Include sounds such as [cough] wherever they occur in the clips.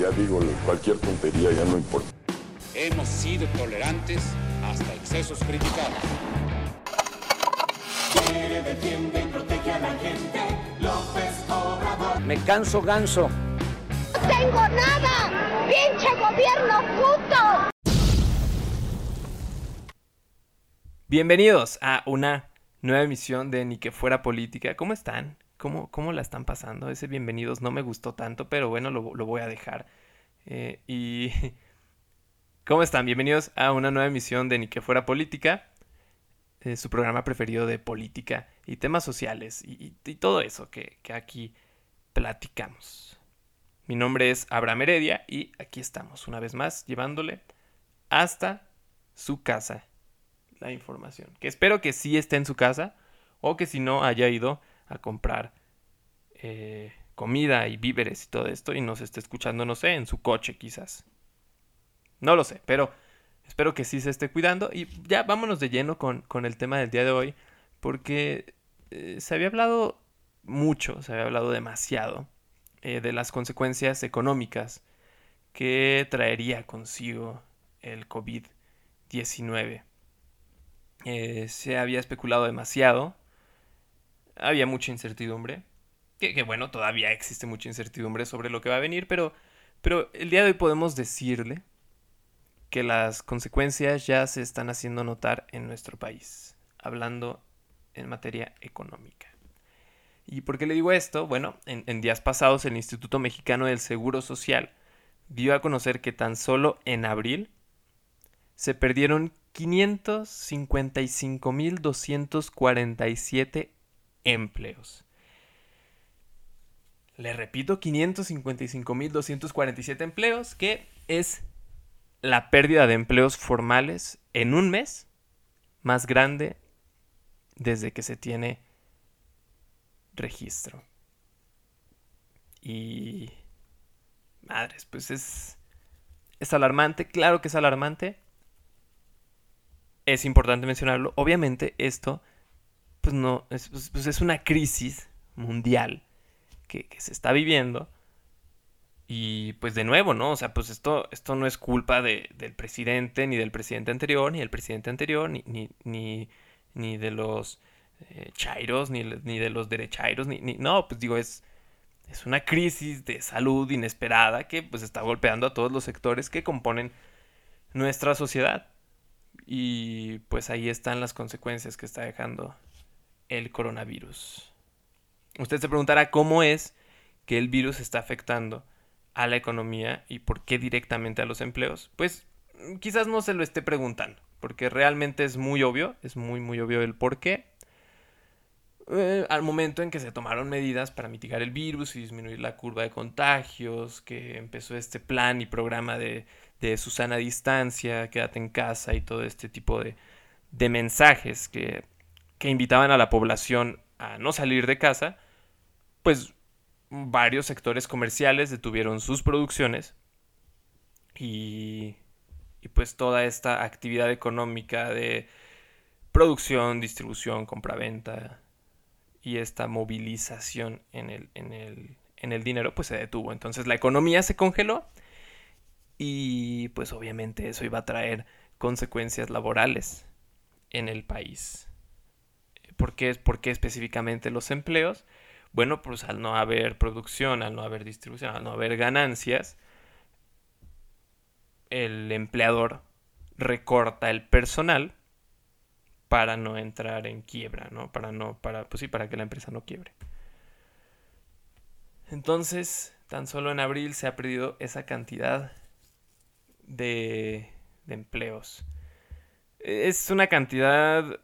Ya digo, cualquier tontería ya no importa. Hemos sido tolerantes hasta excesos criticados. Me canso ganso. ¡No tengo nada! ¡Pinche gobierno puto! Bienvenidos a una nueva emisión de Ni que fuera política. ¿Cómo están? ¿Cómo, cómo la están pasando? Ese bienvenidos no me gustó tanto, pero bueno, lo, lo voy a dejar. Eh, y... [laughs] ¿Cómo están? Bienvenidos a una nueva emisión de Ni que fuera política. Eh, su programa preferido de política y temas sociales y, todo eso que, que aquí platicamos. Mi nombre es Abraham Heredia y aquí estamos una vez más llevándole hasta su casa la información. Que espero que sí esté en su casa o que si no haya ido a comprar eh, comida y víveres y todo esto y nos esté escuchando, no sé, en su coche quizás. No lo sé, pero espero que sí se esté cuidando y ya vámonos de lleno con, con el tema del día de hoy porque eh, se había hablado mucho, se había hablado demasiado eh, de las consecuencias económicas que traería consigo el COVID-19. Eh, se había especulado demasiado, había mucha incertidumbre, que, bueno, todavía existe mucha incertidumbre sobre lo que va a venir, pero, pero el día de hoy podemos decirle que las consecuencias ya se están haciendo notar en nuestro país, hablando en materia económica. ¿Y por qué le digo esto? Bueno, en, en, días pasados el Instituto Mexicano del Seguro Social dio a conocer que tan solo en abril se perdieron 555.247 empleos. Le repito, 555.247 empleos, que es la pérdida de empleos formales en un mes más grande desde que se tiene registro. Y... Madres, pues es... Es alarmante, claro que es alarmante. Es importante mencionarlo. Obviamente esto, pues no, es, pues es una crisis mundial que, se está viviendo. Y pues de nuevo, ¿no? O sea, pues esto, esto no es culpa de, del presidente, ni del presidente anterior, ni del presidente anterior, ni, ni, ni, de los eh, chairos, ni, ni, de los derechairos, ni, ni, no, pues digo, es, es una crisis de salud inesperada que pues está golpeando a todos los sectores que componen nuestra sociedad. Y pues ahí están las consecuencias que está dejando el coronavirus. Usted se preguntará cómo es que el virus está afectando a la economía y por qué directamente a los empleos. Pues quizás no se lo esté preguntando, porque realmente es muy obvio, es muy muy obvio el por qué. Eh, al momento en que se tomaron medidas para mitigar el virus y disminuir la curva de contagios, que empezó este plan y programa de, de Susana Distancia, quédate en casa y todo este tipo de, de mensajes que, que invitaban a la población a no salir de casa, pues varios sectores comerciales detuvieron sus producciones y, pues toda esta actividad económica de producción, distribución, compraventa y esta movilización en el, en el, en el dinero pues se detuvo. Entonces la economía se congeló y pues obviamente eso iba a traer consecuencias laborales en el país. ¿Por qué, ¿Por específicamente los empleos? Bueno, pues al no haber producción, al no haber distribución, al no haber ganancias, el empleador recorta el personal para no entrar en quiebra, ¿no? Para no, para, pues sí, para que la empresa no quiebre. Entonces, tan solo en abril se ha perdido esa cantidad de, de empleos. Es una cantidad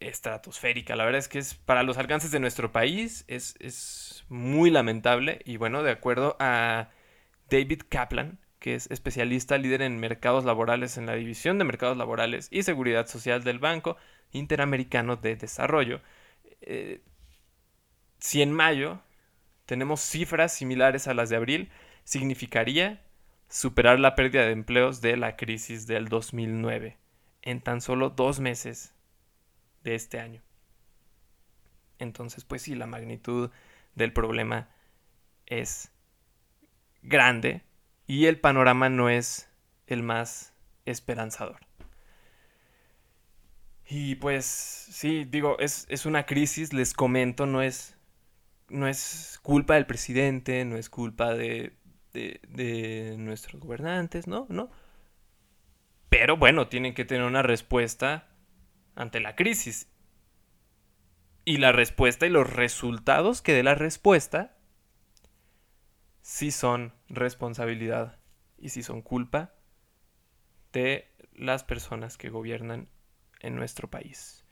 estratosférica. La verdad es que es para los alcances de nuestro país es, es muy lamentable. Y bueno, de acuerdo a David Kaplan, que es especialista líder en mercados laborales en la División de Mercados Laborales y Seguridad Social del Banco Interamericano de Desarrollo, eh, si en mayo tenemos cifras similares a las de abril, significaría superar la pérdida de empleos de la crisis del 2009 en tan solo dos meses de este año. Entonces, pues sí, la magnitud del problema es grande y el panorama no es el más esperanzador. Y pues sí, digo, es, es una crisis, les comento, no es, no es culpa del presidente, no es culpa de, de, de nuestros gobernantes, ¿no? No. Pero bueno, tienen que tener una respuesta ante la crisis. Y la respuesta y los resultados que dé la respuesta sí son responsabilidad y sí son culpa de las personas que gobiernan en nuestro país.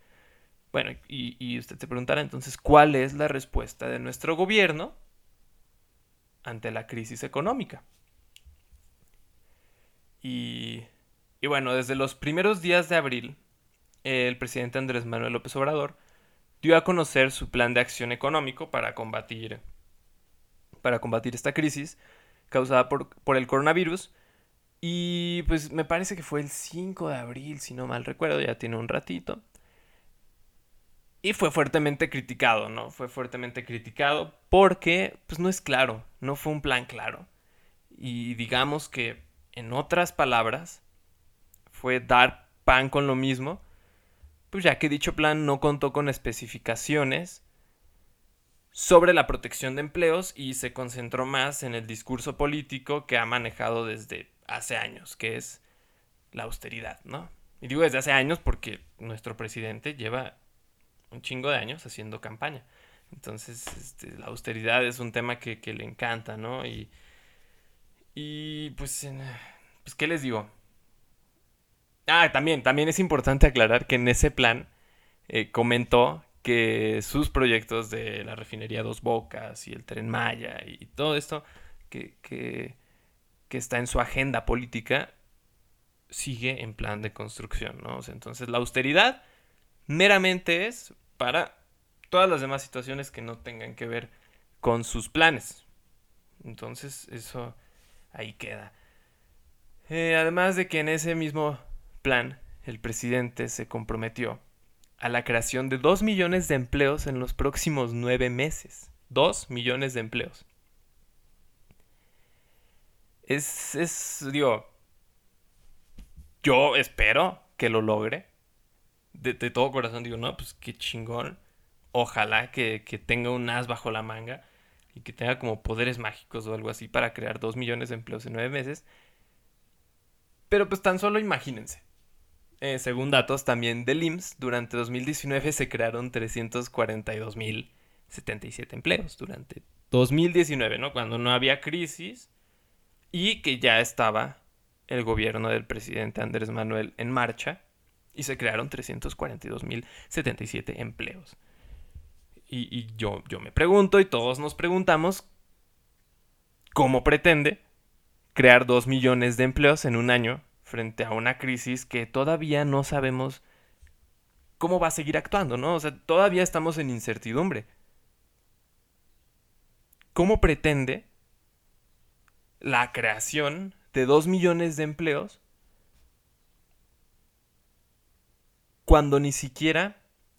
Bueno, y, usted se preguntará entonces, ¿cuál es la respuesta de nuestro gobierno ante la crisis económica? Y, y bueno, desde los primeros días de abril, el presidente Andrés Manuel López Obrador dio a conocer su plan de acción económico para combatir, para combatir esta crisis causada por, por el coronavirus y pues me parece que fue el 5 de abril, si no mal recuerdo, ya tiene un ratito. Y fue fuertemente criticado, ¿no? Fue fuertemente criticado porque pues no es claro, no fue un plan claro. Y digamos que, en otras palabras, fue dar pan con lo mismo, pues ya que dicho plan no contó con especificaciones sobre la protección de empleos y se concentró más en el discurso político que ha manejado desde hace años, que es la austeridad, ¿no? Y digo desde hace años porque nuestro presidente lleva un chingo de años haciendo campaña. Entonces, este, la austeridad es un tema que, le encanta, ¿no? Y, y pues, pues, ¿qué les digo? Ah, también, también es importante aclarar que en ese plan eh, comentó que sus proyectos de la refinería Dos Bocas y el tren Maya y todo esto que, que que está en su agenda política sigue en plan de construcción, ¿no? entonces la austeridad meramente es para todas las demás situaciones que no tengan que ver con sus planes. Entonces eso ahí queda. Eh, además de que en ese mismo plan el presidente se comprometió a la creación de 2 millones de empleos en los próximos nueve meses. 2 millones de empleos es, es, digo, yo espero que lo logre. De, todo corazón digo, no, pues qué chingón. Ojalá que, tenga un as bajo la manga y que tenga como poderes mágicos o algo así para crear dos millones de empleos en nueve meses. Pero pues tan solo imagínense. Eh, según datos también del IMSS, durante 2019 se crearon 342.077 empleos. Durante 2019, ¿no? Cuando no había crisis y que ya estaba el gobierno del presidente Andrés Manuel en marcha y se crearon 342.077 empleos. Y, yo, yo me pregunto y todos nos preguntamos cómo pretende crear 2 millones de empleos en un año frente a una crisis que todavía no sabemos cómo va a seguir actuando, ¿no? O sea, todavía estamos en incertidumbre. ¿Cómo pretende la creación de 2 millones de empleos cuando ni siquiera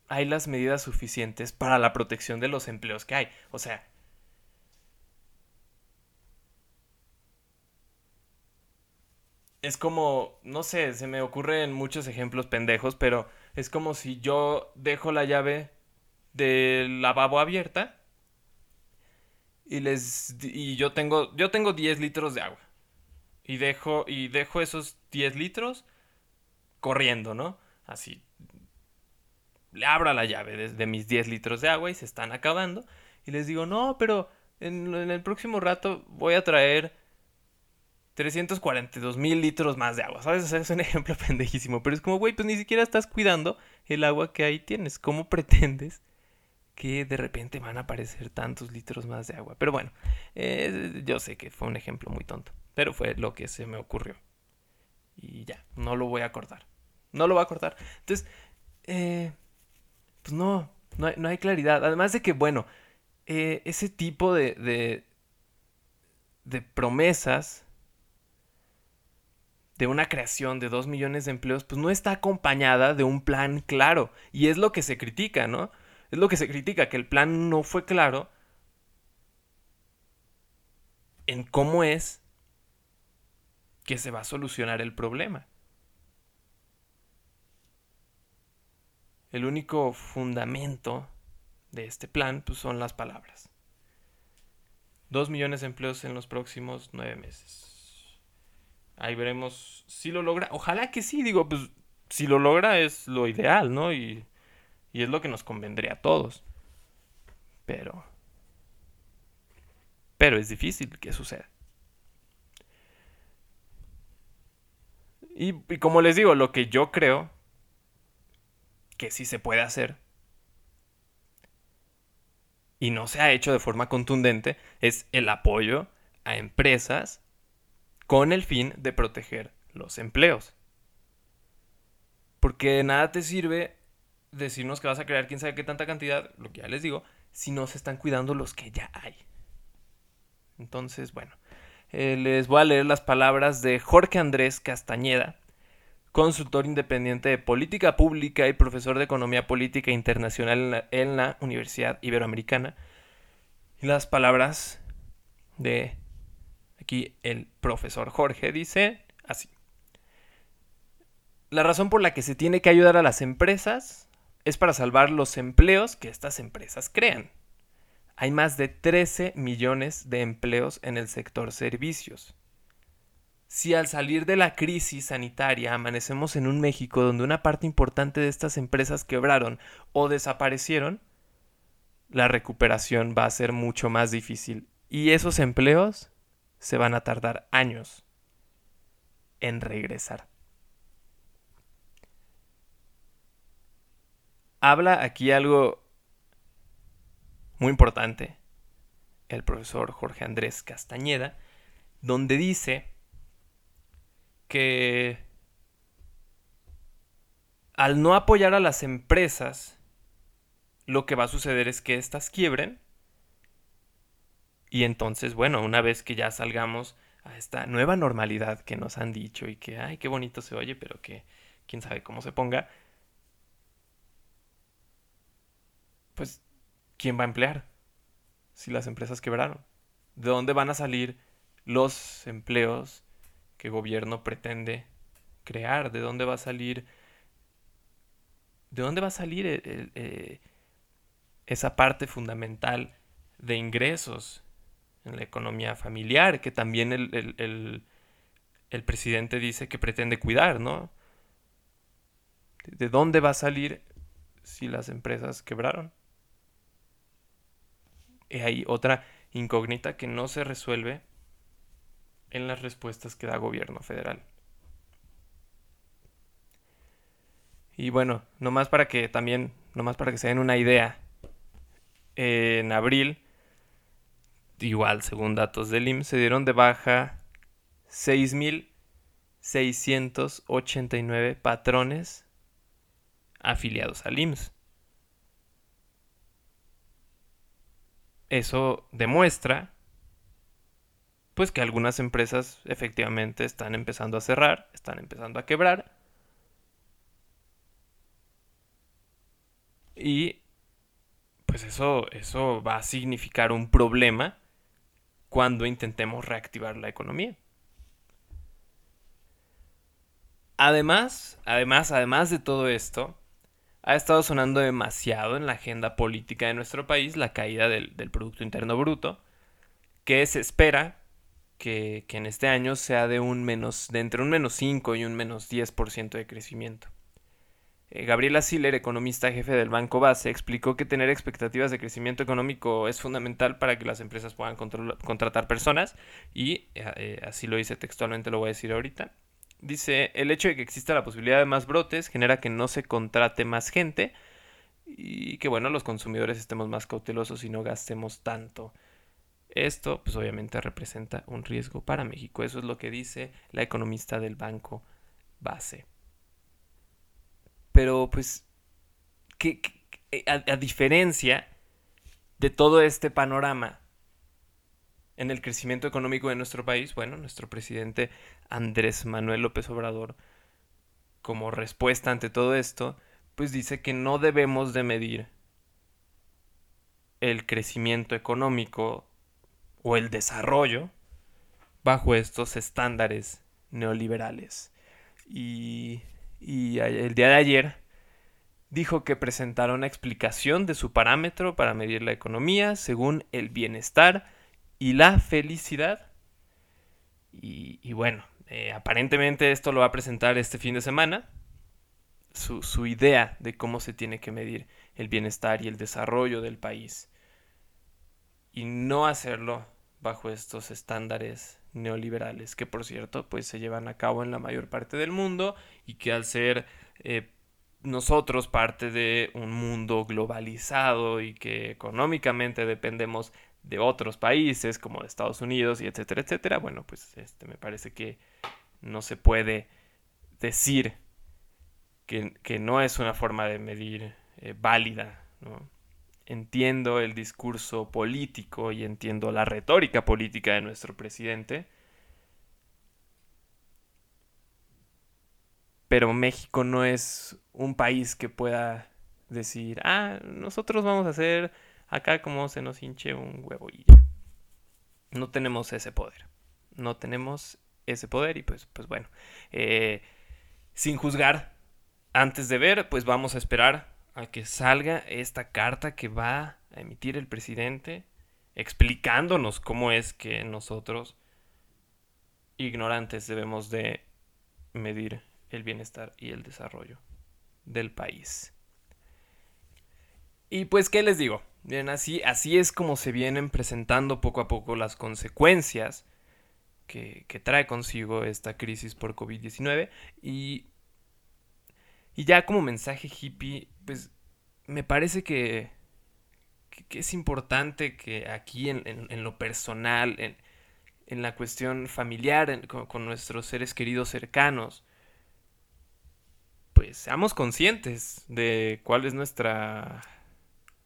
hay las medidas suficientes para la protección de los empleos que hay. O sea, es como, no sé, se me ocurren muchos ejemplos pendejos, pero es como si yo dejo la llave del lavabo abierta y les y yo tengo yo tengo 10 litros de agua. Y dejo y dejo esos 10 litros corriendo, ¿no? Así. Le abro la llave de, mis 10 litros de agua y se están acabando. Y les digo, "No, pero en, el próximo rato voy a traer 342 mil litros más de agua. ¿Sabes? es un [laughs] ejemplo pendejísimo. Pero es como, güey, pues ni siquiera estás cuidando el agua que ahí tienes. ¿Cómo pretendes que de repente van a aparecer tantos litros más de agua. Pero bueno, eh, yo sé que fue un ejemplo muy tonto, pero fue lo que se me ocurrió. Y ya, no lo voy a cortar. No lo voy a cortar. Entonces, eh, pues no, no hay, claridad. Además de que, bueno, eh, ese tipo de, de, de promesas de una creación de dos millones de empleos, pues no está acompañada de un plan claro. Y es lo que se critica, ¿no? Es lo que se critica, que el plan no fue claro en cómo es que se va a solucionar el problema. El único fundamento de este plan pues, son las palabras. Dos millones de empleos en los próximos nueve meses. Ahí veremos si lo logra. Ojalá que sí, digo, pues si lo logra es lo ideal, ¿no? Y, y es lo que nos convendría a todos. Pero... Pero es difícil que suceda. Y, y, como les digo, lo que yo creo que sí se puede hacer y no se ha hecho de forma contundente es el apoyo a empresas con el fin de proteger los empleos. Porque de nada te sirve decirnos que vas a crear quién sabe qué tanta cantidad, lo que ya les digo, si no se están cuidando los que ya hay. Entonces, bueno, eh, les voy a leer las palabras de Jorge Andrés Castañeda, consultor independiente de política pública y profesor de economía política internacional en la, Universidad Iberoamericana. Y las palabras de aquí el profesor Jorge dice así. La razón por la que se tiene que ayudar a las empresas es para salvar los empleos que estas empresas crean. Hay más de 13 millones de empleos en el sector servicios si al salir de la crisis sanitaria amanecemos en un México donde una parte importante de estas empresas quebraron o desaparecieron, la recuperación va a ser mucho más difícil y esos empleos se van a tardar años en regresar. Habla aquí algo muy importante el profesor Jorge Andrés Castañeda, donde dice que al no apoyar a las empresas, lo que va a suceder es que éstas quiebren. Y entonces, bueno, una vez que ya salgamos a esta nueva normalidad que nos han dicho y que, ay, qué bonito se oye, pero que quién sabe cómo se ponga, pues, ¿quién va a emplear si las empresas quebraron? ¿De dónde van a salir los empleos que gobierno pretende crear, de dónde va a salir, de dónde va a salir eh, esa parte fundamental de ingresos en la economía familiar, que también el, el presidente dice que pretende cuidar, ¿no? ¿De dónde va a salir si las empresas quebraron? Y hay otra incógnita que no se resuelve en las respuestas que da gobierno federal. Y bueno, nomás para que también, nomás para que se den una idea, en abril, igual según datos del IMSS, se dieron de baja 6.689 patrones afiliados al IMSS. Eso demuestra pues que algunas empresas efectivamente están empezando a cerrar, están empezando a quebrar. Y pues eso, eso va a significar un problema cuando intentemos reactivar la economía. Además, además, además de todo esto, ha estado sonando demasiado en la agenda política de nuestro país la caída del, del Producto Interno Bruto, que se espera que, en este año sea de un menos, de entre un menos 5 y un menos 10% de crecimiento. Eh, Gabriela Siller, economista jefe del Banco Base, explicó que tener expectativas de crecimiento económico es fundamental para que las empresas puedan contratar personas y eh, eh, así lo dice textualmente, lo voy a decir ahorita. Dice, el hecho de que exista la posibilidad de más brotes genera que no se contrate más gente y que bueno, los consumidores estemos más cautelosos y no gastemos tanto. Esto, pues obviamente representa un riesgo para México. Eso es lo que dice la economista del banco base. Pero, pues, que, a, diferencia de todo este panorama en el crecimiento económico de nuestro país, bueno, nuestro presidente Andrés Manuel López Obrador, como respuesta ante todo esto, pues dice que no debemos de medir el crecimiento económico o el desarrollo bajo estos estándares neoliberales. Y, y el día de ayer dijo que presentará una explicación de su parámetro para medir la economía según el bienestar y la felicidad. Y, bueno, eh, aparentemente esto lo va a presentar este fin de semana. Su, su idea de cómo se tiene que medir el bienestar y el desarrollo del país. Y no hacerlo bajo estos estándares neoliberales que por cierto pues se llevan a cabo en la mayor parte del mundo y que al ser eh, nosotros parte de un mundo globalizado y que económicamente dependemos de otros países como de Estados Unidos y etcétera, etcétera, bueno, pues este me parece que no se puede decir que, no es una forma de medir eh, válida, Entiendo el discurso político y entiendo la retórica política de nuestro presidente, pero México no es un país que pueda decir, ah, nosotros vamos a hacer acá como se nos hinche un huevo y ya. No tenemos ese poder. No tenemos ese poder y pues, pues bueno, eh, sin juzgar, antes de ver, pues vamos a esperar a que salga esta carta que va a emitir el presidente explicándonos cómo es que nosotros, ignorantes, debemos de medir el bienestar y el desarrollo del país. Y pues, ¿qué les digo? Bien, así, así es como se vienen presentando poco a poco las consecuencias que, trae consigo esta crisis por COVID-19. Y, y ya como mensaje hippie, pues me parece que, es importante que aquí en, lo personal, en, en, la cuestión familiar, con nuestros seres queridos cercanos, pues seamos conscientes de cuál es nuestra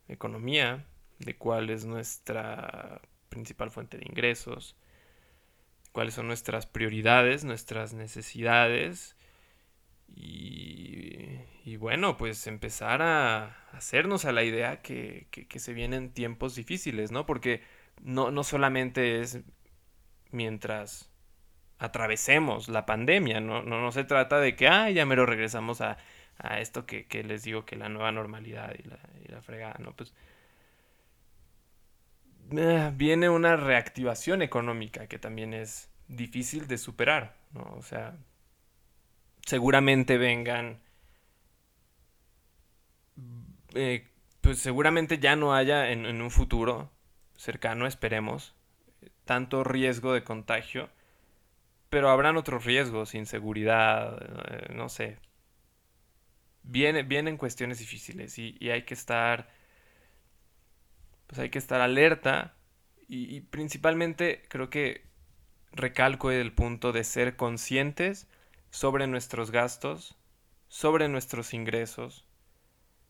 economía, de cuál es nuestra principal fuente de ingresos, cuáles son nuestras prioridades, nuestras necesidades y, bueno, pues empezar a hacernos a la idea que, que, se vienen tiempos difíciles, ¿no? Porque no, no solamente es mientras atravesemos la pandemia, no, no, no se trata de que, ah, ya mero regresamos a, a esto que, que, les digo que la nueva normalidad y la, y la fregada, ¿no? Pues eh, viene una reactivación económica que también es difícil de superar, ¿no? O sea, seguramente vengan, eh, pues seguramente ya no haya en, en un futuro cercano, esperemos, tanto riesgo de contagio pero habrán otros riesgos, inseguridad, eh, no sé. Viene, vienen cuestiones difíciles y, hay que estar. Pues hay que estar alerta. Y, principalmente creo que recalco el punto de ser conscientes sobre nuestros gastos, sobre nuestros ingresos,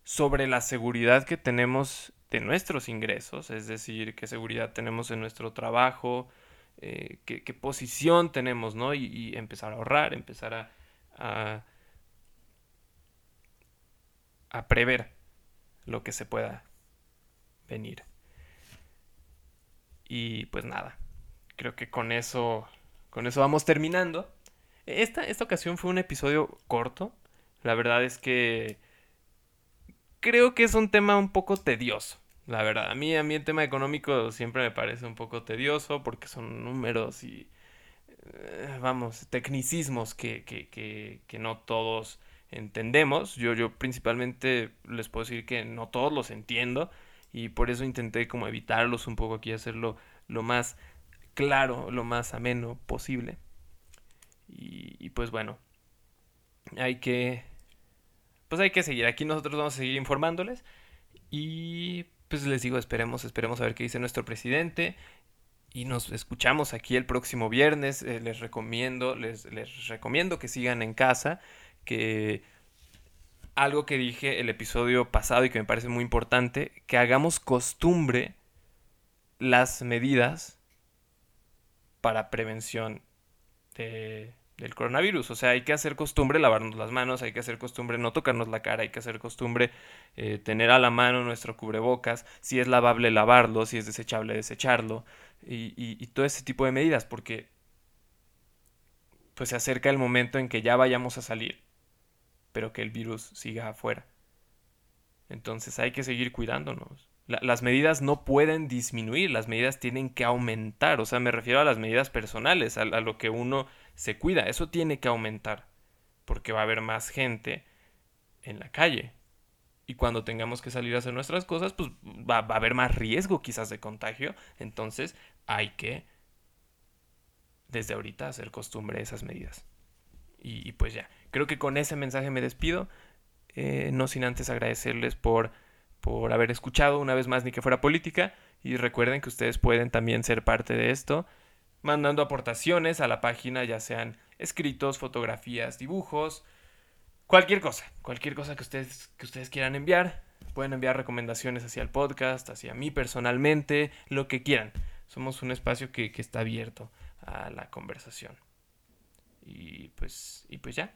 sobre la seguridad que tenemos de nuestros ingresos, es decir, qué seguridad tenemos en nuestro trabajo, eh, qué, posición tenemos, ¿no? Y, empezar a ahorrar, empezar a, a, a, prever lo que se pueda venir. Y pues nada, creo que con eso, con eso vamos terminando. Esta, esta ocasión fue un episodio corto. La verdad es que creo que es un tema un poco tedioso. La verdad, a mí, a mí el tema económico siempre me parece un poco tedioso porque son números y, eh, vamos, tecnicismos que, que, que, que, no todos entendemos. Yo, yo principalmente les puedo decir que no todos los entiendo y por eso intenté como evitarlos un poco aquí, hacerlo lo más claro, lo más ameno posible. Y, y pues bueno, hay que, pues hay que seguir. Aquí nosotros vamos a seguir informándoles y pues les digo, esperemos, esperemos a ver qué dice nuestro presidente. Y nos escuchamos aquí el próximo viernes. Eh, les recomiendo, les, les recomiendo que sigan en casa. Que algo que dije el episodio pasado y que me parece muy importante, que hagamos costumbre las medidas para prevención de, del coronavirus. O sea, hay que hacer costumbre lavarnos las manos, hay que hacer costumbre no tocarnos la cara, hay que hacer costumbre eh, tener a la mano nuestro cubrebocas, si es lavable lavarlo, si es desechable desecharlo y, y, todo ese tipo de medidas, porque pues se acerca el momento en que ya vayamos a salir, pero que el virus siga afuera. Entonces hay que seguir cuidándonos. Las medidas no pueden disminuir, las medidas tienen que aumentar. O sea, me refiero a las medidas personales, a lo que uno se cuida. Eso tiene que aumentar, porque va a haber más gente en la calle. Y cuando tengamos que salir a hacer nuestras cosas, pues va, a haber más riesgo quizás de contagio. Entonces hay que, desde ahorita, hacer costumbre esas medidas. Y, pues ya, creo que con ese mensaje me despido. Eh, no sin antes agradecerles por, por haber escuchado una vez más ni que fuera política. Y recuerden que ustedes pueden también ser parte de esto mandando aportaciones a la página, ya sean escritos, fotografías, dibujos, cualquier cosa, cualquier cosa que ustedes, que ustedes quieran enviar. Pueden enviar recomendaciones hacia el podcast, hacia mí personalmente, lo que quieran. Somos un espacio que, que está abierto a la conversación. Y pues, y pues ya.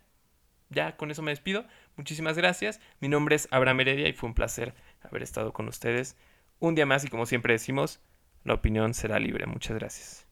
Ya con eso me despido. Muchísimas gracias. Mi nombre es Abraham Heredia y fue un placer haber estado con ustedes un día más y como siempre decimos, la opinión será libre. Muchas gracias.